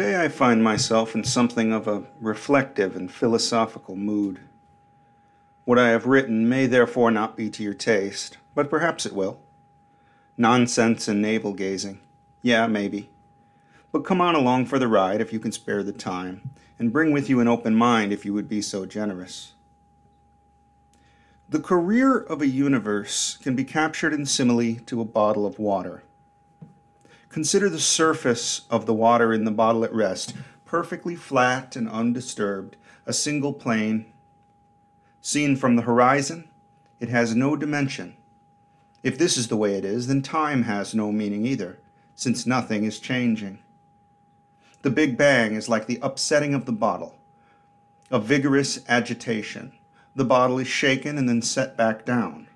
Today I find myself in something of a reflective and philosophical mood. What I have written may therefore not be to your taste, but perhaps it will. Nonsense and navel gazing. Yeah, maybe. But come on along for the ride if you can spare the time, and bring with you an open mind if you would be so generous. The career of a universe can be captured in simile to a bottle of water. Consider the surface of the water in the bottle at rest, perfectly flat and undisturbed, a single plane. Seen from the horizon, it has no dimension. If this is the way it is, then time has no meaning either, since nothing is changing. The Big Bang is like the upsetting of the bottle, a vigorous agitation the bottle is shaken and then set back down.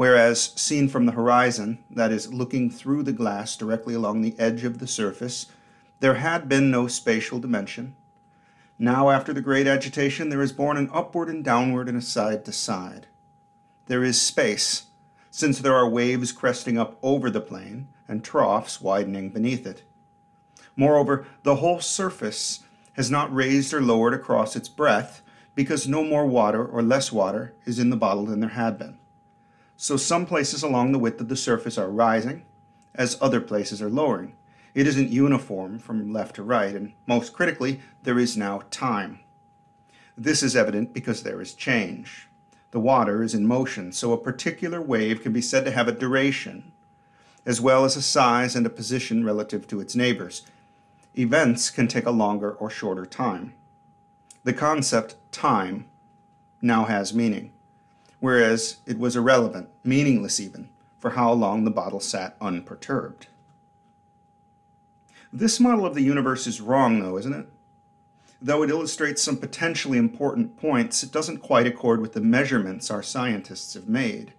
Whereas, seen from the horizon, that is, looking through the glass directly along the edge of the surface, there had been no spatial dimension. Now, after the great agitation, there is born an upward and downward and a side to side. There is space, since there are waves cresting up over the plane and troughs widening beneath it. Moreover, the whole surface has not raised or lowered across its breadth, because no more water or less water is in the bottle than there had been. So some places along the width of the surface are rising, as other places are lowering. It isn't uniform from left to right, and most critically, there is now time. This is evident because there is change. The water is in motion, so a particular wave can be said to have a duration, as well as a size and a position relative to its neighbors. Events can take a longer or shorter time the concept time now has meaning, whereas it was irrelevant, meaningless even, for how long the bottle sat unperturbed. This model of the universe is wrong, though, isn't it? Though it illustrates some potentially important points, it doesn't quite accord with the measurements our scientists have made.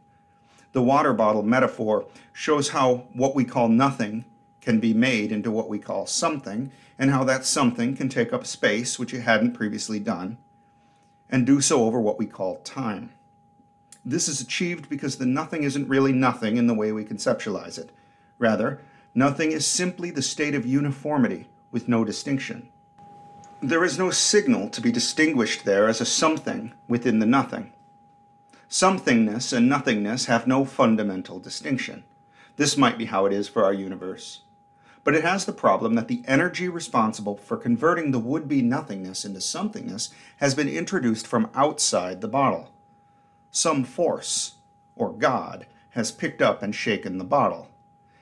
The water bottle metaphor shows how what we call nothing can be made into what we call something, and how that something can take up space which it hadn't previously done, and do so over what we call time. This is achieved because the nothing isn't really nothing in the way we conceptualize it. Rather, nothing is simply the state of uniformity with no distinction. There is no signal to be distinguished there as a something within the nothing. Somethingness and nothingness have no fundamental distinction. This might be how it is for our universe but it has the problem that the energy responsible for converting the would be nothingness into somethingness has been introduced from outside the bottle. Some force, or God, has picked up and shaken the bottle.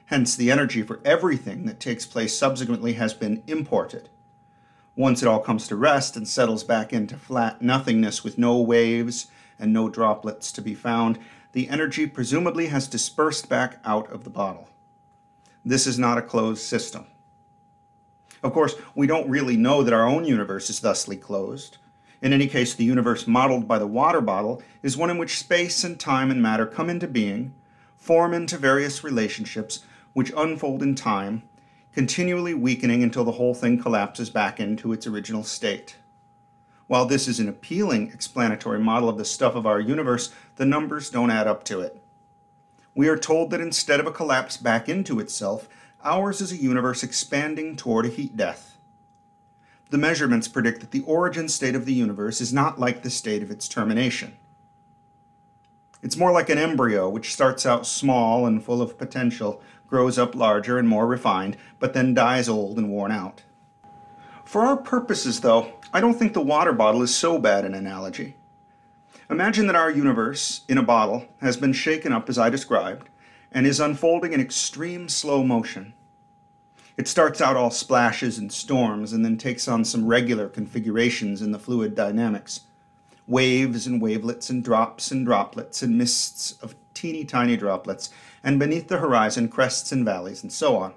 Hence, the energy for everything that takes place subsequently has been imported. Once it all comes to rest and settles back into flat nothingness with no waves and no droplets to be found, the energy presumably has dispersed back out of the bottle. This is not a closed system. Of course, we don't really know that our own universe is thusly closed. In any case, the universe modeled by the water bottle is one in which space and time and matter come into being, form into various relationships, which unfold in time, continually weakening until the whole thing collapses back into its original state. While this is an appealing explanatory model of the stuff of our universe, the numbers don't add up to it we are told that instead of a collapse back into itself, ours is a universe expanding toward a heat death. The measurements predict that the origin state of the universe is not like the state of its termination. It's more like an embryo, which starts out small and full of potential, grows up larger and more refined, but then dies old and worn out. For our purposes, though, I don't think the water bottle is so bad an analogy. Imagine that our universe, in a bottle, has been shaken up as I described and is unfolding in extreme slow motion. It starts out all splashes and storms and then takes on some regular configurations in the fluid dynamics waves and wavelets and drops and droplets and mists of teeny tiny droplets, and beneath the horizon, crests and valleys, and so on.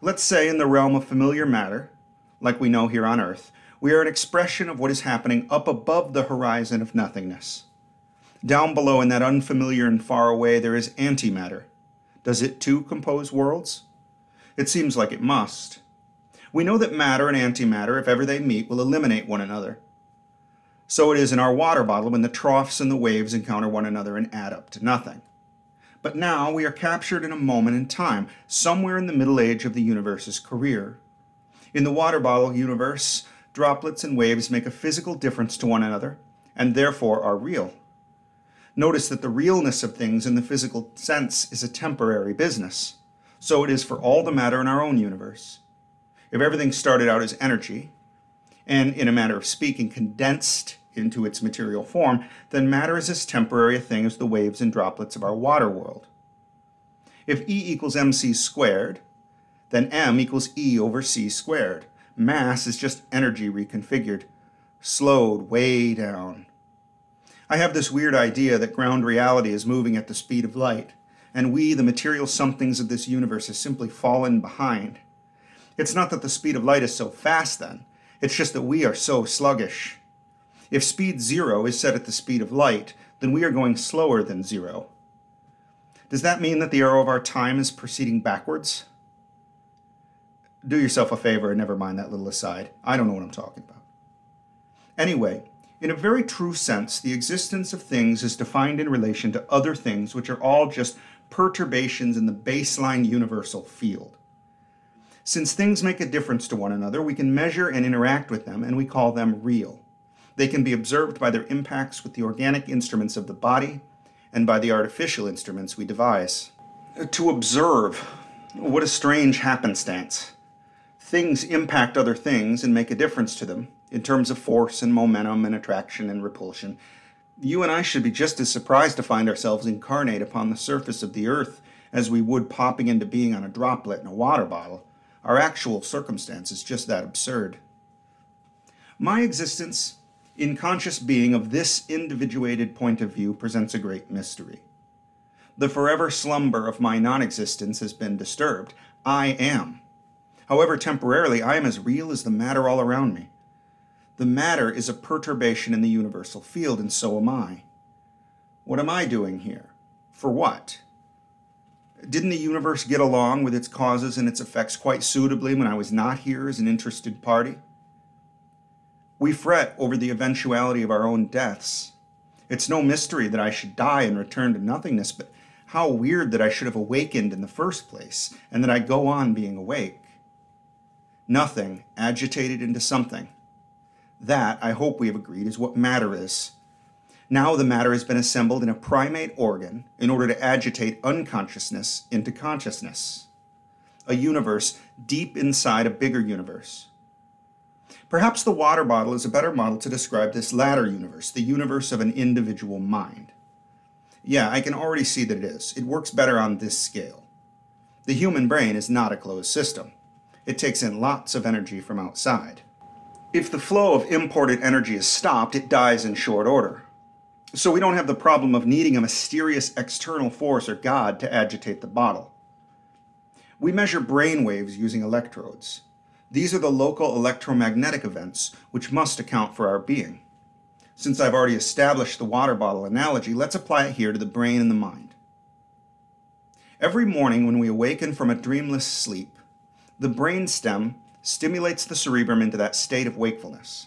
Let's say in the realm of familiar matter, like we know here on Earth, we are an expression of what is happening up above the horizon of nothingness. Down below, in that unfamiliar and far away, there is antimatter. Does it too compose worlds? It seems like it must. We know that matter and antimatter, if ever they meet, will eliminate one another. So it is in our water bottle when the troughs and the waves encounter one another and add up to nothing. But now we are captured in a moment in time, somewhere in the middle age of the universe's career. In the water bottle universe, droplets and waves make a physical difference to one another and therefore are real. Notice that the realness of things in the physical sense is a temporary business. So it is for all the matter in our own universe. If everything started out as energy, and in a manner of speaking, condensed into its material form, then matter is as temporary a thing as the waves and droplets of our water world. If E equals mc squared, then m equals E over c squared. Mass is just energy reconfigured, slowed way down. I have this weird idea that ground reality is moving at the speed of light, and we, the material somethings of this universe, have simply fallen behind. It's not that the speed of light is so fast, then, it's just that we are so sluggish. If speed zero is set at the speed of light, then we are going slower than zero. Does that mean that the arrow of our time is proceeding backwards? Do yourself a favor and never mind that little aside. I don't know what I'm talking about. Anyway, in a very true sense, the existence of things is defined in relation to other things, which are all just perturbations in the baseline universal field. Since things make a difference to one another, we can measure and interact with them, and we call them real. They can be observed by their impacts with the organic instruments of the body and by the artificial instruments we devise. Uh, to observe, what a strange happenstance. Things impact other things and make a difference to them in terms of force and momentum and attraction and repulsion. You and I should be just as surprised to find ourselves incarnate upon the surface of the earth as we would popping into being on a droplet in a water bottle. Our actual circumstance is just that absurd. My existence in conscious being of this individuated point of view presents a great mystery. The forever slumber of my non existence has been disturbed. I am. However, temporarily, I am as real as the matter all around me. The matter is a perturbation in the universal field, and so am I. What am I doing here? For what? Didn't the universe get along with its causes and its effects quite suitably when I was not here as an interested party? We fret over the eventuality of our own deaths. It's no mystery that I should die and return to nothingness, but how weird that I should have awakened in the first place and that I go on being awake. Nothing agitated into something. That, I hope we have agreed, is what matter is now the matter has been assembled in a primate organ in order to agitate unconsciousness into consciousness, a universe deep inside a bigger universe. Perhaps the water bottle is a better model to describe this latter universe, the universe of an individual mind. Yeah, I can already see that it is. It works better on this scale. The human brain is not a closed system. It takes in lots of energy from outside. If the flow of imported energy is stopped, it dies in short order. So we don't have the problem of needing a mysterious external force or God to agitate the bottle. We measure brain waves using electrodes. These are the local electromagnetic events which must account for our being. Since I've already established the water bottle analogy, let's apply it here to the brain and the mind. Every morning when we awaken from a dreamless sleep, the brain stem stimulates the cerebrum into that state of wakefulness.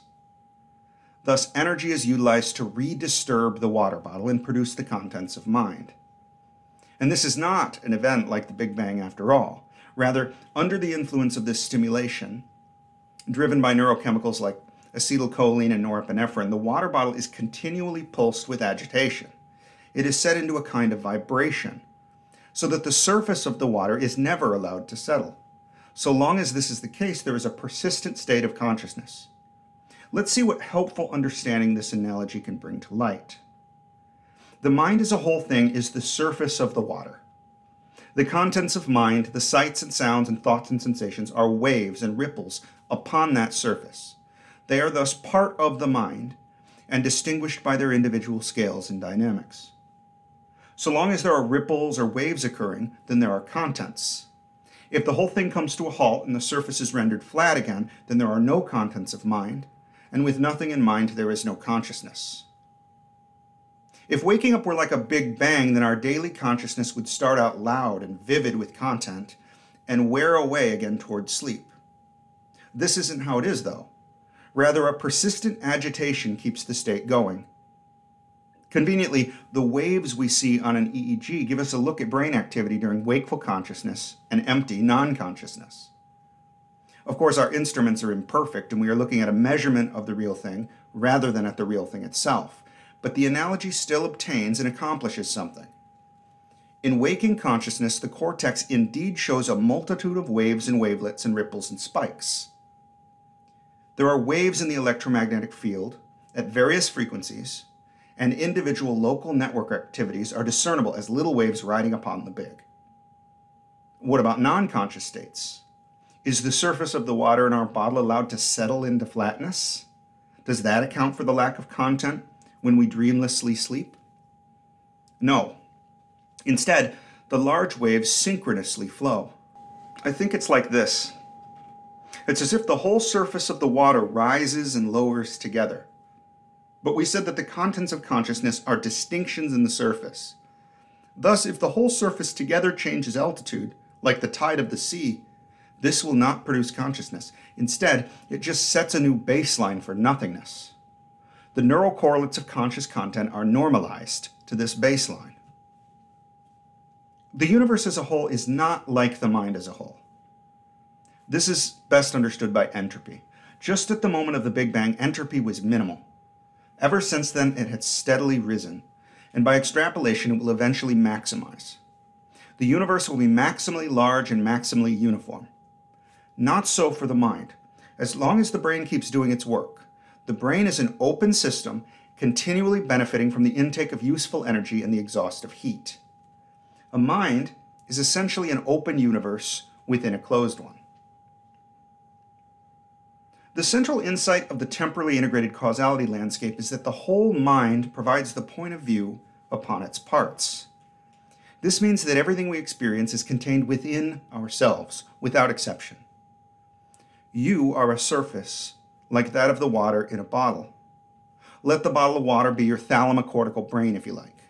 Thus, energy is utilized to redisturb the water bottle and produce the contents of mind. And this is not an event like the Big Bang after all. Rather, under the influence of this stimulation, driven by neurochemicals like acetylcholine and norepinephrine, the water bottle is continually pulsed with agitation. It is set into a kind of vibration, so that the surface of the water is never allowed to settle. So long as this is the case, there is a persistent state of consciousness. Let's see what helpful understanding this analogy can bring to light. The mind as a whole thing is the surface of the water. The contents of mind, the sights and sounds and thoughts and sensations, are waves and ripples upon that surface. They are thus part of the mind and distinguished by their individual scales and dynamics. So long as there are ripples or waves occurring, then there are contents. If the whole thing comes to a halt and the surface is rendered flat again, then there are no contents of mind, and with nothing in mind, there is no consciousness. If waking up were like a big bang, then our daily consciousness would start out loud and vivid with content and wear away again towards sleep. This isn't how it is, though. Rather, a persistent agitation keeps the state going. Conveniently, the waves we see on an EEG give us a look at brain activity during wakeful consciousness and empty non consciousness. Of course, our instruments are imperfect, and we are looking at a measurement of the real thing rather than at the real thing itself. But the analogy still obtains and accomplishes something. In waking consciousness, the cortex indeed shows a multitude of waves and wavelets and ripples and spikes. There are waves in the electromagnetic field at various frequencies, and individual local network activities are discernible as little waves riding upon the big. What about non conscious states? Is the surface of the water in our bottle allowed to settle into flatness? Does that account for the lack of content when we dreamlessly sleep? No, Instead, the large waves synchronously flow. I think it's like this it's as if the whole surface of the water rises and lowers together. But we said that the contents of consciousness are distinctions in the surface. Thus, if the whole surface together changes altitude, like the tide of the sea, this will not produce consciousness. Instead, it just sets a new baseline for nothingness. The neural correlates of conscious content are normalized to this baseline. The universe as a whole is not like the mind as a whole. This is best understood by entropy. Just at the moment of the Big Bang, entropy was minimal. Ever since then, it had steadily risen, and by extrapolation, it will eventually maximize. The universe will be maximally large and maximally uniform. Not so for the mind. As long as the brain keeps doing its work, the brain is an open system continually benefiting from the intake of useful energy and the exhaust of heat. A mind is essentially an open universe within a closed one. The central insight of the temporally integrated causality landscape is that the whole mind provides the point of view upon its parts. This means that everything we experience is contained within ourselves, without exception. You are a surface, like that of the water in a bottle. Let the bottle of water be your thalamocortical brain, if you like.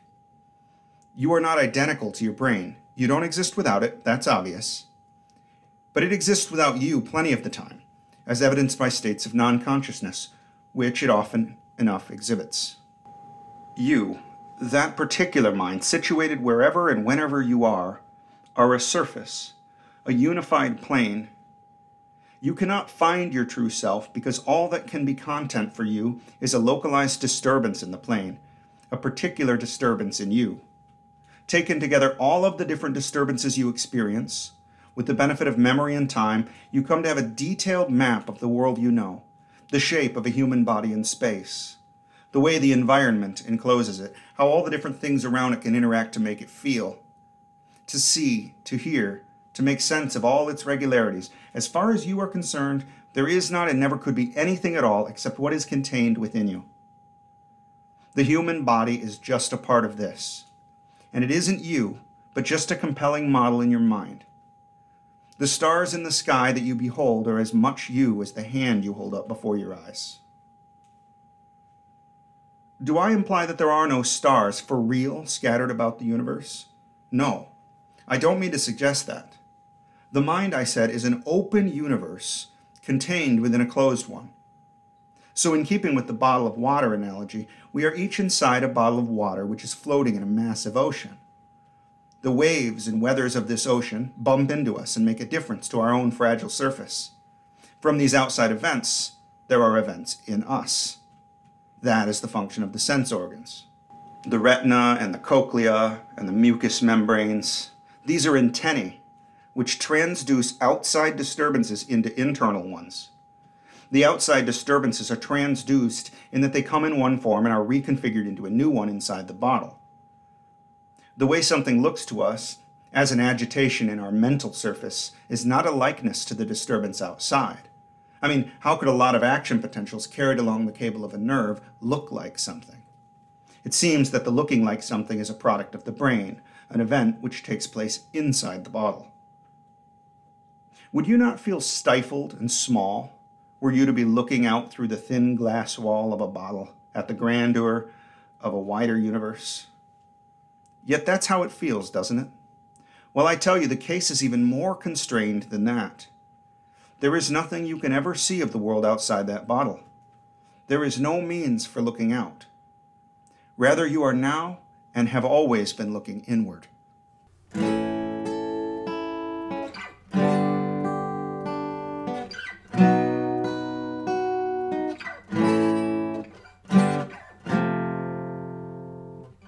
You are not identical to your brain. You don't exist without it, that's obvious. But it exists without you plenty of the time, as evidenced by states of non consciousness, which it often enough exhibits. You, that particular mind, situated wherever and whenever you are, are a surface, a unified plane. You cannot find your true self because all that can be content for you is a localized disturbance in the plane, a particular disturbance in you taken together all of the different disturbances you experience, with the benefit of memory and time, you come to have a detailed map of the world you know, the shape of a human body in space, the way the environment encloses it, how all the different things around it can interact to make it feel, to see, to hear, to make sense of all its regularities. As far as you are concerned, there is not and never could be anything at all except what is contained within you. The human body is just a part of this and it isn't you, but just a compelling model in your mind. The stars in the sky that you behold are as much you as the hand you hold up before your eyes. Do I imply that there are no stars for real scattered about the universe? No, I don't mean to suggest that. The mind, I said, is an open universe contained within a closed one. So, in keeping with the bottle of water analogy, we are each inside a bottle of water which is floating in a massive ocean. The waves and weathers of this ocean bump into us and make a difference to our own fragile surface. From these outside events, there are events in us. That is the function of the sense organs. The retina and the cochlea and the mucous membranes, these are antennae which transduce outside disturbances into internal ones. The outside disturbances are transduced in that they come in one form and are reconfigured into a new one inside the bottle. The way something looks to us as an agitation in our mental surface is not a likeness to the disturbance outside. I mean, how could a lot of action potentials carried along the cable of a nerve look like something? It seems that the looking like something is a product of the brain, an event which takes place inside the bottle. Would you not feel stifled and small were you to be looking out through the thin glass wall of a bottle at the grandeur of a wider universe. Yet that's how it feels, doesn't it? Well, I tell you, the case is even more constrained than that. There is nothing you can ever see of the world outside that bottle. There is no means for looking out. Rather, you are now and have always been looking inward.